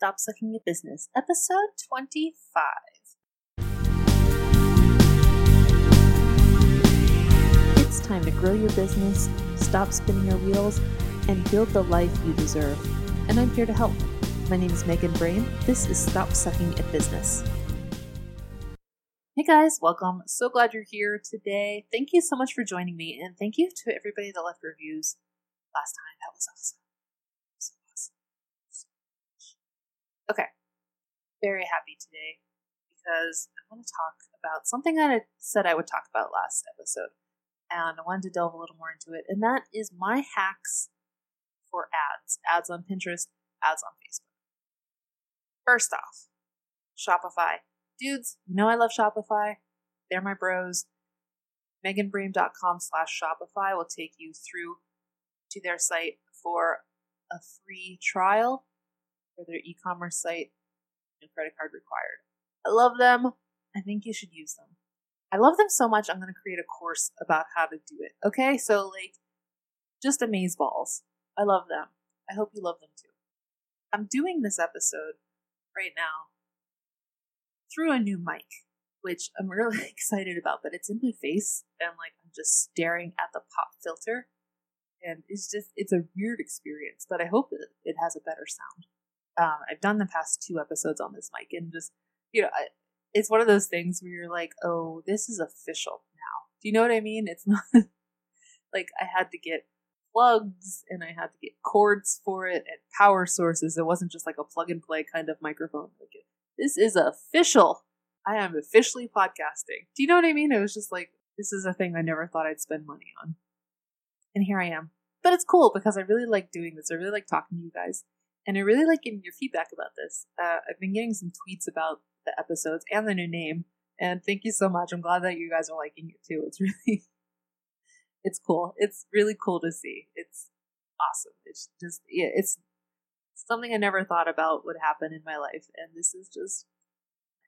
Stop Sucking at Business, episode 25. It's time to grow your business, stop spinning your wheels, and build the life you deserve. And I'm here to help. My name is Megan Brame. This is Stop Sucking at Business. Hey guys, welcome. So glad you're here today. Thank you so much for joining me, and thank you to everybody that left reviews last time. That was awesome. So awesome. So much. Okay. Very happy today because I want to talk about something that I said I would talk about last episode. And I wanted to delve a little more into it, and that is my hacks for ads ads on Pinterest, ads on Facebook. First off, Shopify. Dudes, you know I love Shopify. They're my bros. MeganBrame.com slash Shopify will take you through to their site for a free trial for their e-commerce site. No credit card required. I love them. I think you should use them. I love them so much, I'm going to create a course about how to do it. Okay? So, like, just amaze balls. I love them. I hope you love them too. I'm doing this episode right now through a new mic, which I'm really excited about, but it's in my face and like I'm just staring at the pop filter. And it's just, it's a weird experience, but I hope it, it has a better sound. Um, I've done the past two episodes on this mic and just, you know, I, it's one of those things where you're like, oh, this is official now. Do you know what I mean? It's not like I had to get plugs and I had to get cords for it and power sources. It wasn't just like a plug and play kind of microphone. Like this is official. I am officially podcasting. Do you know what I mean? It was just like this is a thing I never thought I'd spend money on. And here I am. But it's cool because I really like doing this. I really like talking to you guys. And I really like getting your feedback about this. Uh, I've been getting some tweets about the episodes and the new name. And thank you so much. I'm glad that you guys are liking it too. It's really it's cool. It's really cool to see. It's awesome. It's just yeah, it's something I never thought about would happen in my life, and this is just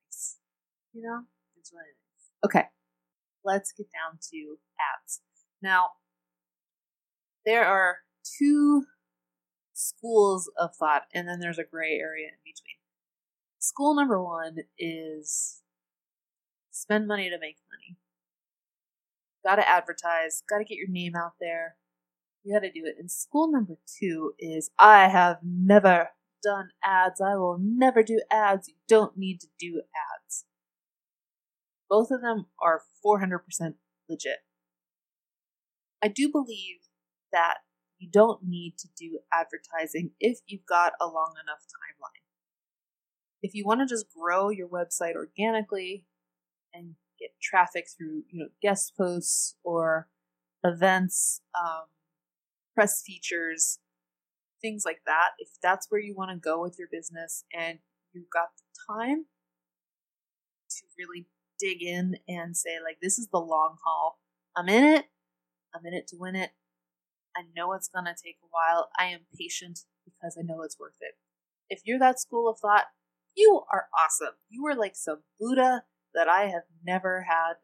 nice. You know, it's really nice. Okay, let's get down to ads. Now, there are two schools of thought, and then there's a gray area in between. School number one is spend money to make money got to advertise, got to get your name out there. You got to do it. And school number two is I have never done ads. I will never do ads. You don't need to do ads. Both of them are 400% legit. I do believe that you don't need to do advertising if you've got a long enough timeline. If you want to just grow your website organically and get traffic through you know guest posts or events, um, press features, things like that. If that's where you want to go with your business and you've got the time to really dig in and say like this is the long haul. I'm in it. I'm in it to win it. I know it's going to take a while. I am patient because I know it's worth it. If you're that school of thought, you are awesome. You are like some Buddha that I have never had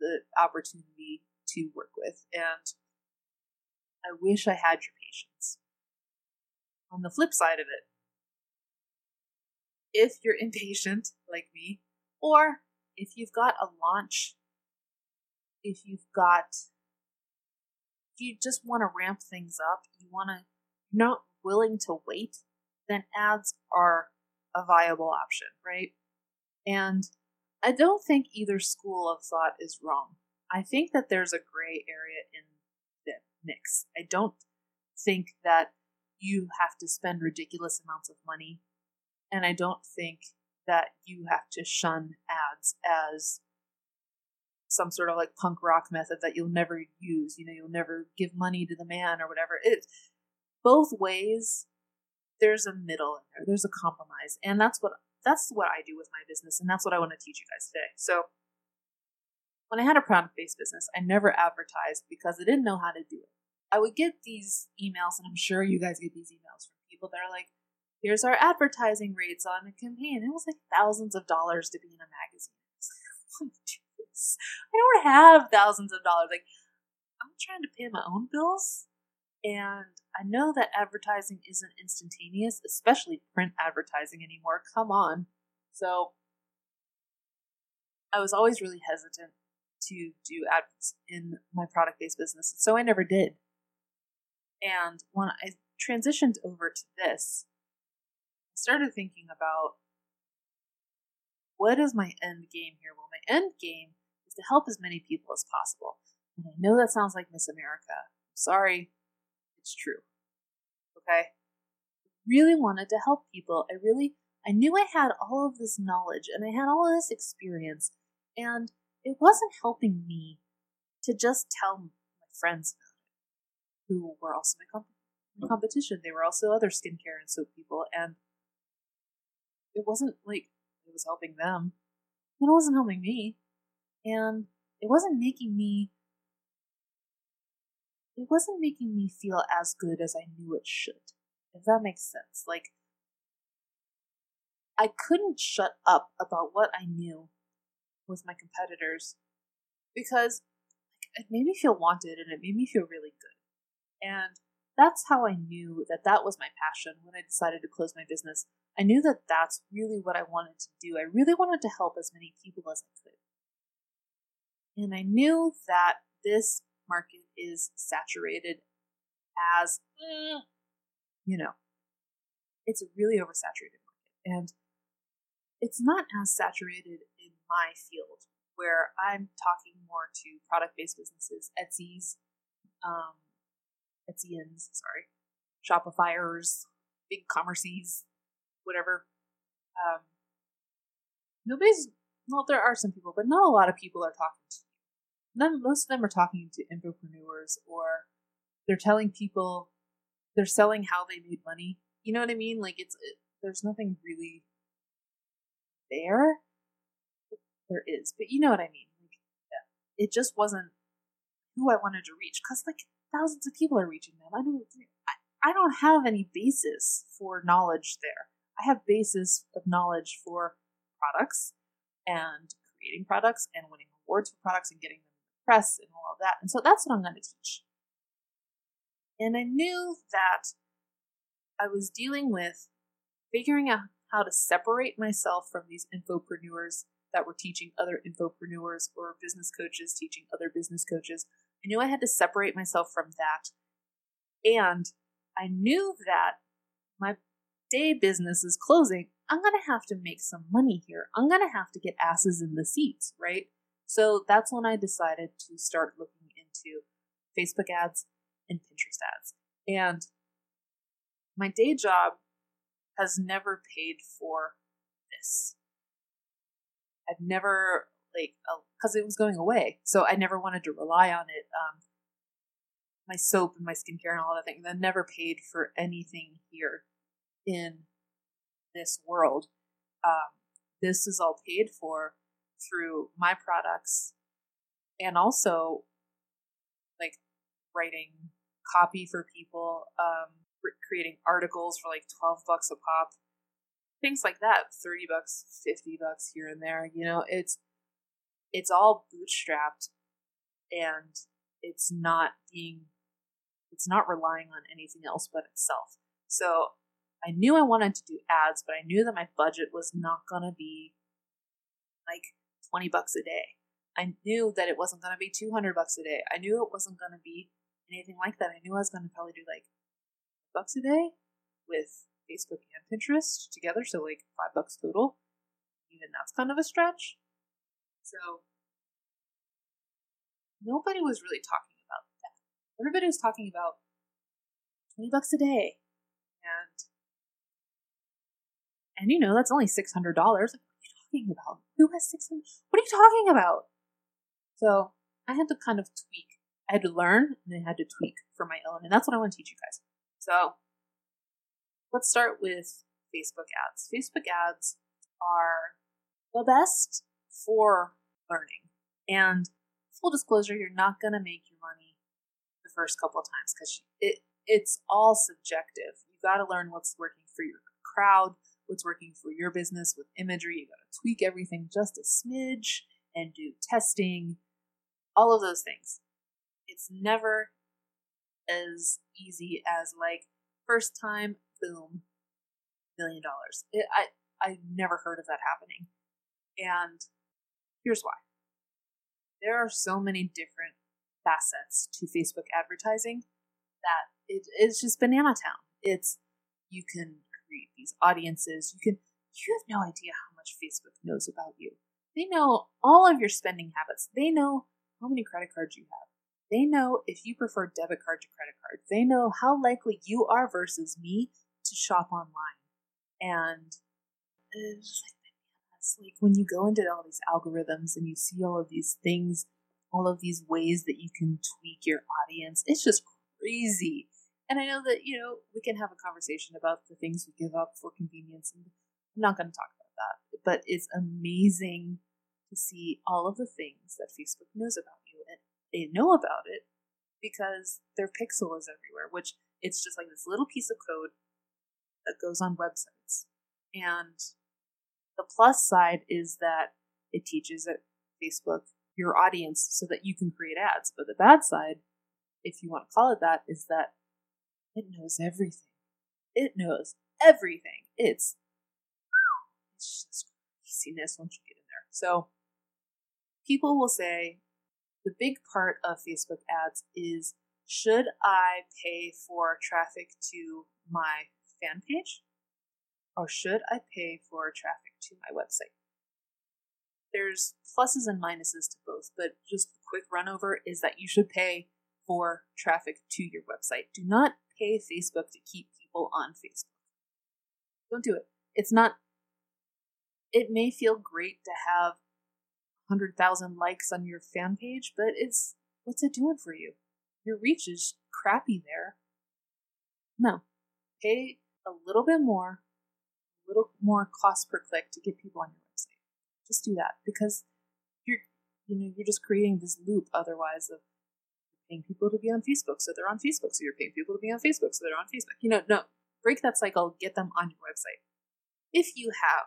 the opportunity to work with. And I wish I had your patience. On the flip side of it, if you're impatient like me, or if you've got a launch, if you've got, you just want to ramp things up, you want to, not willing to wait, then ads are a viable option, right? And I don't think either school of thought is wrong. I think that there's a gray area in the mix. I don't think that you have to spend ridiculous amounts of money, and I don't think that you have to shun ads as some sort of like punk rock method that you'll never use. You know, you'll never give money to the man or whatever. It both ways. There's a middle in there. There's a compromise, and that's what that's what I do with my business, and that's what I want to teach you guys today. So, when I had a product based business, I never advertised because I didn't know how to do it. I would get these emails, and I'm sure you guys get these emails from people that are like, here's our advertising rates on a campaign. It was like thousands of dollars to be in a magazine. I, don't have thousands of dollars. Like, I'm trying to pay my own bills And I know that advertising isn't instantaneous, especially print advertising anymore. Come on. So I was always really hesitant to do ads in my product based business. So I never did. And when I transitioned over to this, I started thinking about what is my end game here? Well, my end game to help as many people as possible. And I know that sounds like Miss America. Sorry, it's true. Okay? Really wanted to help people. I really, I knew I had all of this knowledge and I had all of this experience, and it wasn't helping me to just tell my friends about it, who were also my comp- oh. competition. They were also other skincare and soap people, and it wasn't like it was helping them. It wasn't helping me. And it wasn't making me it wasn't making me feel as good as I knew it should. If that makes sense. Like I couldn't shut up about what I knew with my competitors because it made me feel wanted and it made me feel really good. And that's how I knew that that was my passion when I decided to close my business. I knew that that's really what I wanted to do. I really wanted to help as many people as I could. And I knew that this market is saturated as, mm, you know, it's a really oversaturated market. And it's not as saturated in my field where I'm talking more to product based businesses, Etsy's, um, Etsyans, sorry, Shopifyers, big commerces, whatever. Um, nobody's, well, there are some people, but not a lot of people are talking to None, most of them are talking to infopreneurs or they're telling people they're selling how they made money. You know what I mean? Like it's, it, there's nothing really there. There is, but you know what I mean. Like, it just wasn't who I wanted to reach because like thousands of people are reaching them. I don't, I, I don't have any basis for knowledge there. I have basis of knowledge for products and creating products and winning awards for products and getting them press and all of that. And so that's what I'm going to teach. And I knew that I was dealing with figuring out how to separate myself from these infopreneurs that were teaching other infopreneurs or business coaches teaching other business coaches. I knew I had to separate myself from that. And I knew that my day business is closing. I'm going to have to make some money here. I'm going to have to get asses in the seats, right? So that's when I decided to start looking into Facebook ads and Pinterest ads. And my day job has never paid for this. I've never like because it was going away, so I never wanted to rely on it. Um, my soap and my skincare and all that thing. That never paid for anything here in this world. Um, this is all paid for through my products and also like writing copy for people, um, creating articles for like 12 bucks a pop, things like that, 30 bucks, 50 bucks here and there. You know, it's, it's all bootstrapped and it's not being, it's not relying on anything else but itself. So I knew I wanted to do ads, but I knew that my budget was not going to be like 20 bucks a day. I knew that it wasn't going to be 200 bucks a day. I knew it wasn't going to be anything like that. I knew I was going to probably do like bucks a day with Facebook and Pinterest together, so like five bucks total. Even that's kind of a stretch. So nobody was really talking about that. Everybody was talking about 20 bucks a day. And and you know, that's only $600. Talking about? Who has 600 What are you talking about? So I had to kind of tweak. I had to learn and I had to tweak for my own. And that's what I want to teach you guys. So let's start with Facebook ads. Facebook ads are the best for learning. And full disclosure, you're not going to make your money the first couple of times because it it's all subjective. You got to learn what's working for your crowd, what's working for your business with imagery. You got to tweak everything just a smidge and do testing, all of those things. It's never as easy as like first time, boom, million dollars. It, I I never heard of that happening, and here's why. There are so many different facets to Facebook advertising that it is just banana town. It's you can create these audiences. You can you have no idea how much Facebook knows about you. They know all of your spending habits. They know how many credit cards you have. They know if you prefer debit card to credit card. They know how likely you are versus me to shop online. And it's like bananas. Like when you go into all these algorithms and you see all of these things, all of these ways that you can tweak your audience, it's just crazy. And I know that, you know, we can have a conversation about the things we give up for convenience. And I'm not going to talk about that. But it's amazing to see all of the things that Facebook knows about you. And they know about it because their pixel is everywhere, which it's just like this little piece of code that goes on websites. And the plus side is that it teaches it, Facebook your audience so that you can create ads. But the bad side, if you want to call it that, is that it knows everything. It knows everything. It's it's just craziness once you get in there. So people will say the big part of Facebook ads is should I pay for traffic to my fan page or should I pay for traffic to my website? There's pluses and minuses to both, but just a quick run over is that you should pay for traffic to your website. Do not pay Facebook to keep people on Facebook. Don't do it. It's not, it may feel great to have 100,000 likes on your fan page, but it's, what's it doing for you? Your reach is crappy there. No. Pay a little bit more, a little more cost per click to get people on your website. Just do that because you're, you know, you're just creating this loop otherwise of paying people to be on Facebook, so they're on Facebook. So you're paying people to be on Facebook, so they're on Facebook. You know, no, break that cycle, get them on your website. If you have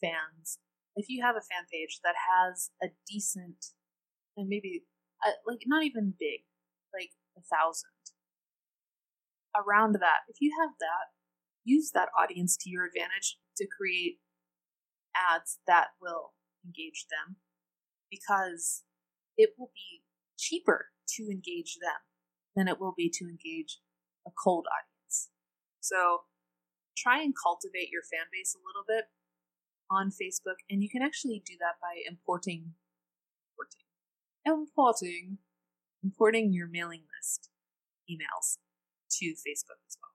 fans, if you have a fan page that has a decent, and maybe uh, like not even big, like a thousand, around that, if you have that, use that audience to your advantage to create ads that will engage them because it will be cheaper to engage them than it will be to engage a cold audience. So try and cultivate your fan base a little bit on Facebook, and you can actually do that by importing, importing, importing, importing your mailing list emails to Facebook as well.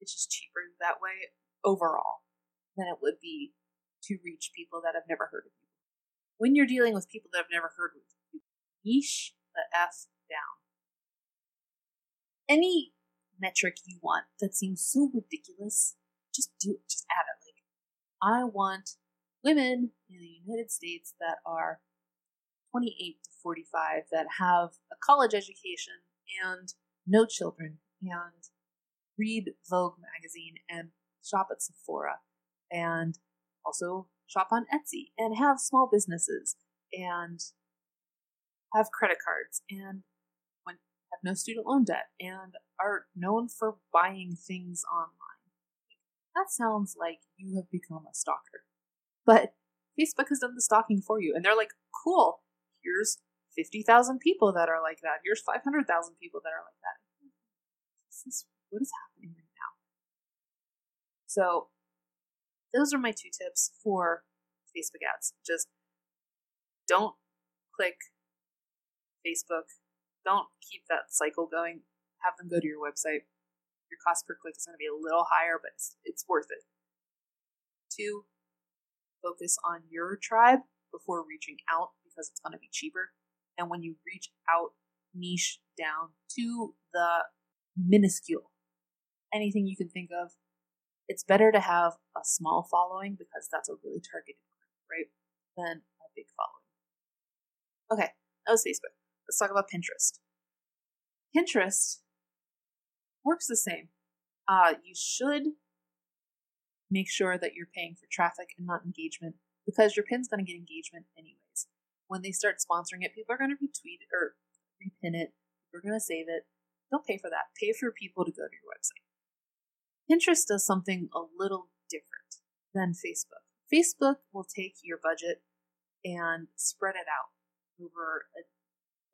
It's just cheaper that way overall than it would be to reach people that have never heard of you. When you're dealing with people that have never heard of you, niche the F down. Any metric you want that seems so ridiculous, just do it. Just add it. Like, I want women in the United States that are 28 to 45 that have a college education and no children and read Vogue magazine and shop at Sephora and also shop on Etsy and have small businesses and have credit cards and have no student loan debt and are known for buying things online. That sounds like you have become a stalker. But Facebook has done the stalking for you and they're like, cool, here's 50,000 people that are like that. Here's 500,000 people that are like that. What is happening right now? So, those are my two tips for Facebook ads. Just don't click Facebook. Don't keep that cycle going. Have them go to your website. Your cost per click is going to be a little higher, but it's, it's worth it. Two, focus on your tribe before reaching out because it's going to be cheaper. And when you reach out, niche down to the minuscule, anything you can think of, it's better to have a small following because that's a really targeted group, right? Than a big following. Okay, that was Facebook. Let's talk about Pinterest. Pinterest works the same. Uh, you should make sure that you're paying for traffic and not engagement because your pin's going to get engagement anyways. When they start sponsoring it, people are going to retweet or repin it, are going to save it, Don't pay for that. Pay for people to go to your website. Pinterest does something a little different than Facebook. Facebook will take your budget and spread it out over a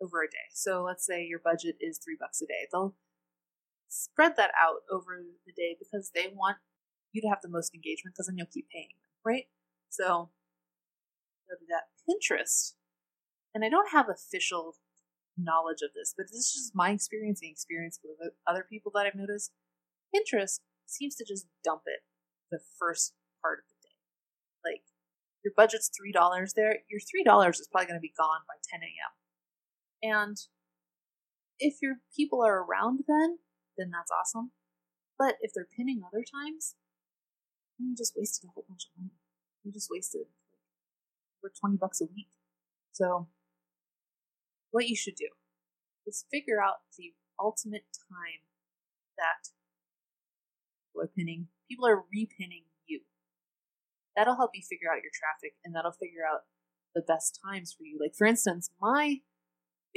over a day. So let's say your budget is three bucks a day. They'll spread that out over the day because they want you to have the most engagement because then you'll keep paying them, right? So that. Pinterest, and I don't have official knowledge of this, but this is just my experience and experience with other people that I've noticed. Pinterest seems to just dump it the first part of the day. Like your budget's three dollars there, your three dollars is probably going to be gone by 10 a.m. And if your people are around then, then that's awesome. But if they're pinning other times, then you just wasted a whole bunch of money. You just wasted like over 20 bucks a week. So, what you should do is figure out the ultimate time that people are pinning. People are repinning you. That'll help you figure out your traffic and that'll figure out the best times for you. Like, for instance, my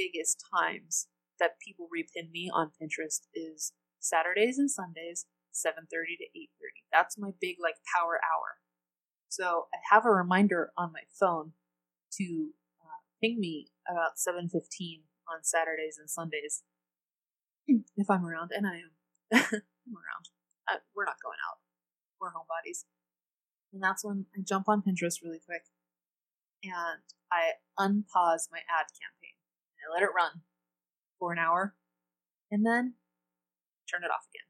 biggest times that people repin me on Pinterest is Saturdays and Sundays, 7:30 to 8:30. That's my big like power hour. So I have a reminder on my phone to uh, ping me about 7:15 on Saturdays and Sundays if I'm around, and I am. I'm around. Uh, we're not going out. We're homebodies, and that's when I jump on Pinterest really quick, and I unpause my ad campaign I let it run for an hour and then turn it off again.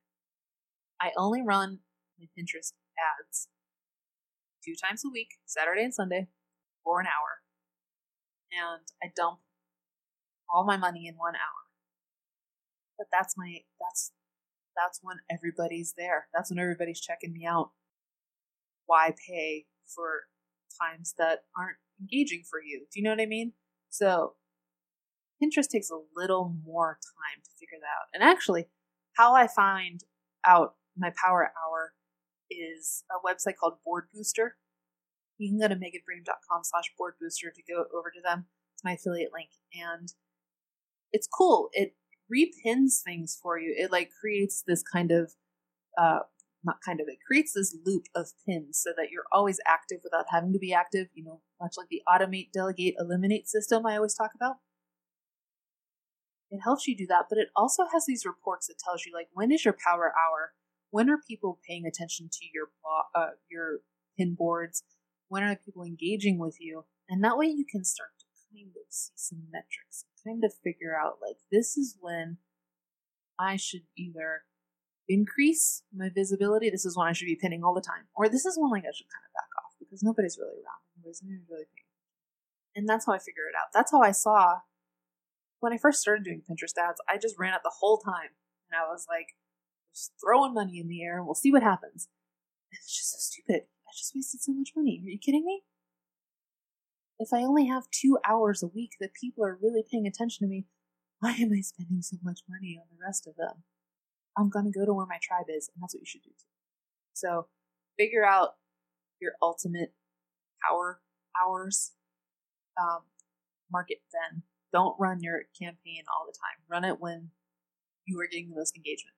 I only run my Pinterest ads two times a week, Saturday and Sunday, for an hour. And I dump all my money in one hour. But that's my that's that's when everybody's there. That's when everybody's checking me out. Why pay for times that aren't engaging for you? Do you know what I mean? So Pinterest takes a little more time to figure that out. And actually, how I find out my power hour is a website called Board Booster. You can go to meganbrame.com slash board booster to go over to them. It's my affiliate link. And it's cool. It repins things for you. It like creates this kind of uh not kind of it creates this loop of pins so that you're always active without having to be active, you know, much like the automate, delegate, eliminate system I always talk about it helps you do that but it also has these reports that tells you like when is your power hour? When are people paying attention to your uh, your pin boards? When are people engaging with you? And that way you can start to kind of see some metrics kind of figure out like this is when i should either increase my visibility this is when i should be pinning all the time or this is when like i should kind of back off because nobody's really around nobody's really paying and that's how i figure it out. That's how i saw when I first started doing Pinterest ads, I just ran it the whole time. And I was like, just throwing money in the air and we'll see what happens. It's just so stupid. I just wasted so much money. Are you kidding me? If I only have two hours a week that people are really paying attention to me, why am I spending so much money on the rest of them? I'm going to go to where my tribe is, and that's what you should do too. So figure out your ultimate power hours, um, market then don't run your campaign all the time. Run it when you are getting the most engagement.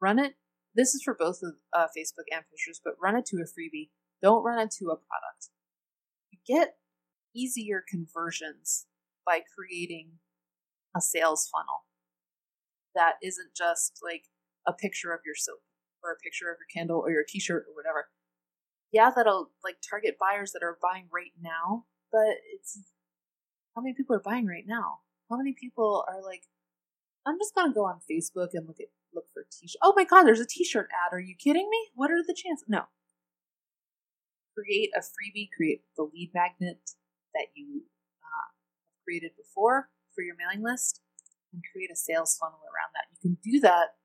Run it. This is for both of uh, Facebook and Pinterest, but run it to a freebie. Don't run it to a product. You get easier conversions by creating a sales funnel that isn't just like a picture of your soap or a picture of your candle or your t-shirt or whatever. Yeah, that'll like target buyers that are buying right now, but it's how many people are buying right now? How many people are like, I'm just gonna go on Facebook and look at look for t-shirt. Oh my god, there's a t-shirt ad. Are you kidding me? What are the chances? No. Create a freebie. Create the lead magnet that you uh, created before for your mailing list, and create a sales funnel around that. You can do that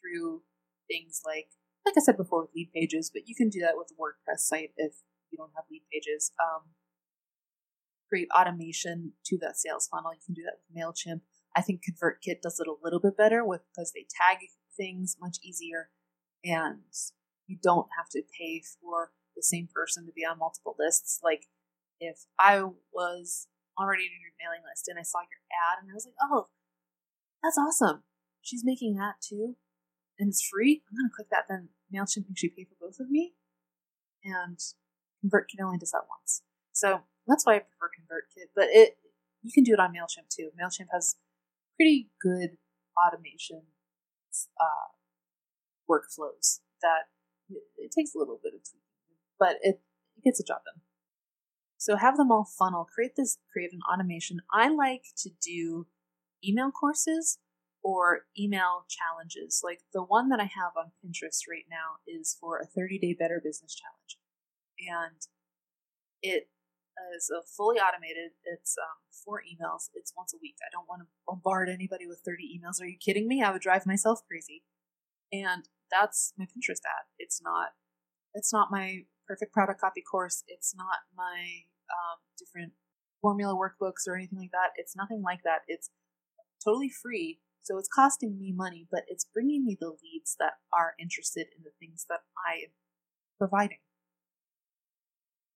through things like, like I said before, with lead pages, but you can do that with a WordPress site if you don't have Leadpages. Um, create automation to that sales funnel. You can do that with MailChimp. I think ConvertKit does it a little bit better with because they tag things much easier and you don't have to pay for the same person to be on multiple lists. Like if I was already in your mailing list and I saw your ad and I was like, oh, that's awesome. she's making that too, and it's free, I'm gonna click that. Then Mailchimp makes you pay for both of me, and ConvertKit only does that once. So that's why I prefer ConvertKit. But it you can do it on Mailchimp too. Mailchimp has pretty good automation uh, workflows that it, takes a little bit of tweaking, but it, it gets the job done. So have them all funnel. Create this. Create an automation. I like to do email courses or email challenges. Like the one that I have on Pinterest right now is for a 30 day better business challenge. And it is fully automated, it's um, four emails, it's once a week. I don't want to bombard anybody with 30 emails. Are you kidding me? I would drive myself crazy. And that's my Pinterest ad. It's not, it's not my perfect product copy course. It's not my um, different formula workbooks or anything like that. It's nothing like that. It's totally free. So it's costing me money, but it's bringing me the leads that are interested in the things that I am providing.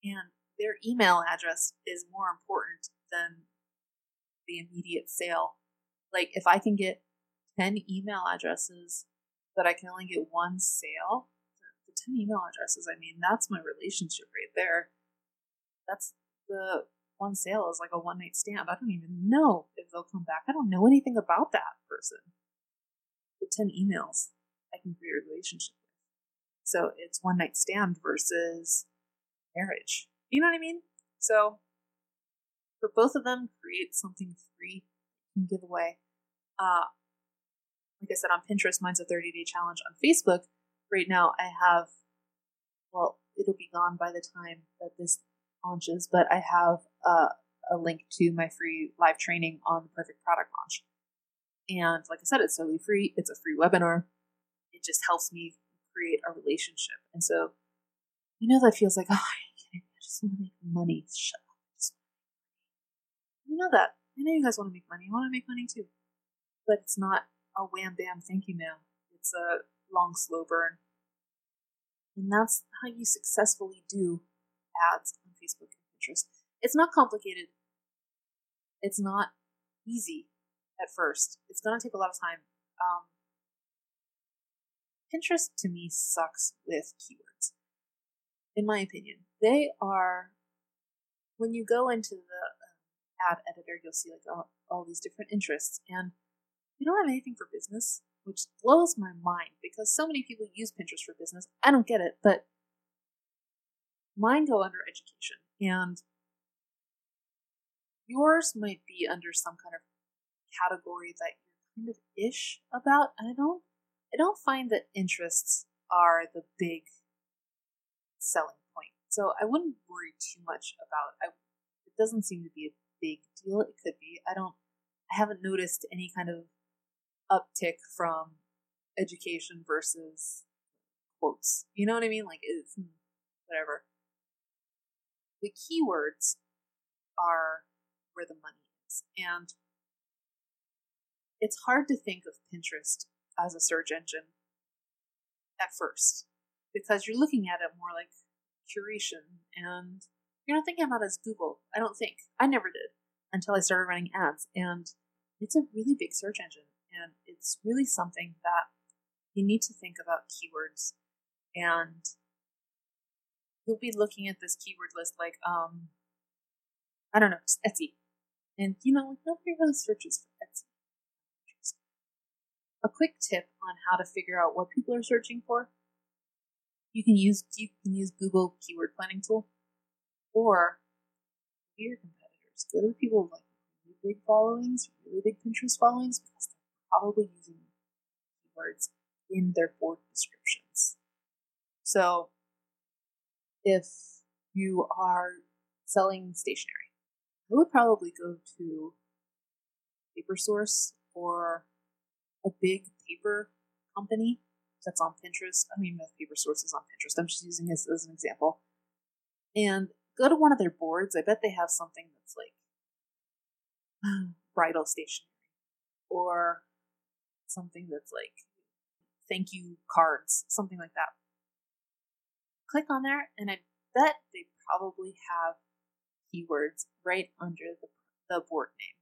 And their email address is more important than the immediate sale. Like if I can get 10 email addresses, but I can only get one sale, the 10 email addresses, I mean, that's my relationship right there. That's the one sale is like a one night stand. I don't even know if they'll come back. I don't know anything about that person. The 10 emails I can create a relationship with. So it's one night stand versus marriage. You know what I mean? So for both of them, create something free and give away. Uh, like I said on Pinterest, mine's a 30 day challenge. On Facebook, right now, I have, well, it'll be gone by the time that this launches, but I have uh, a link to my free live training on the perfect product launch. And like I said, it's totally free. It's a free webinar. It just helps me create a relationship. And so, you know, that feels like, oh, I just want to make money. Shut up. You know that. I know you guys want to make money. I want to make money too. But it's not a wham bam thank you ma'am. It's a long, slow burn. And that's how you successfully do ads on Facebook and Pinterest. It's not complicated. It's not easy at first. It's going to take a lot of time. Um, Pinterest to me sucks with keywords, in my opinion. They are, when you go into the um, ad editor, you'll see like all, all these different interests, and you don't have anything for business, which blows my mind because so many people use Pinterest for business. I don't get it, but mine go under education, and yours might be under some kind of category that you're kind of ish about. I don't, I don't find that interests are the big selling. So I wouldn't worry too much about. I, it doesn't seem to be a big deal. It could be. I don't. I haven't noticed any kind of uptick from education versus quotes. You know what I mean? Like it's hmm, whatever. The keywords are where the money is. And it's hard to think of Pinterest as a search engine at first because you're looking at it more like curation and you're not thinking about it as Google. I don't think. I never did until I started running ads. And it's a really big search engine and it's really something that you need to think about keywords and you'll be looking at this keyword list like um I don't know, Etsy. And you know, nobody really searches for Etsy. A quick tip on how to figure out what people are searching for. You can use you can use Google keyword planning tool or your competitors. Go to people with like really big followings, really big Pinterest followings, because they're probably using keywords in their board descriptions. So if you are selling stationery, I would probably go to Paper Source or a big paper company that's on Pinterest. I mean, if Paper Source is on Pinterest. I'm just using this as an example. And go to one of their boards. I bet they have something that's like bridal stationery or something that's like thank you cards, something like that. Click on there, and I bet they probably have keywords right under the, the board name.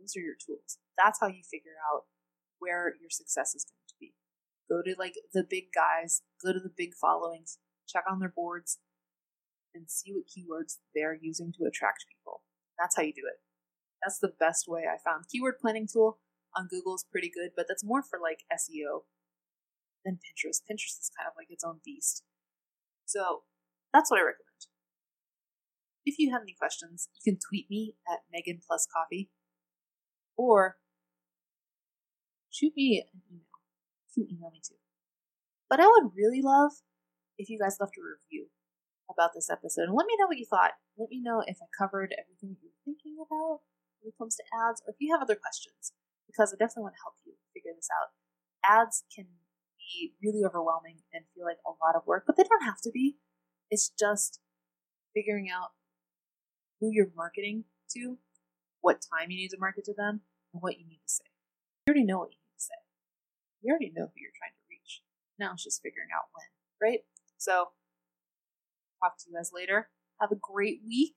Those are your tools. That's how you figure out where your success is going. Go to like the big guys, go to the big followings, check on their boards, and see what keywords they're using to attract people. That's how you do it. That's the best way I found. Keyword planning tool on Google is pretty good, but that's more for like SEO than Pinterest. Pinterest is kind of like its own beast. So that's what I recommend. If you have any questions, you can tweet me at Megan Plus Coffee or shoot me an email. Can email me too. But I would really love if you guys left a review about this episode and let me know what you thought. Let me know if I covered everything you were thinking about when it comes to ads or if you have other questions because I definitely want to help you figure this out. Ads can be really overwhelming and feel like a lot of work, but they don't have to be. It's just figuring out who you're marketing to, what time you need to market to them, and what you need to say. You already know what you. You already know who you're trying to reach. Now it's just figuring out when, right? So, talk to you guys later. Have a great week.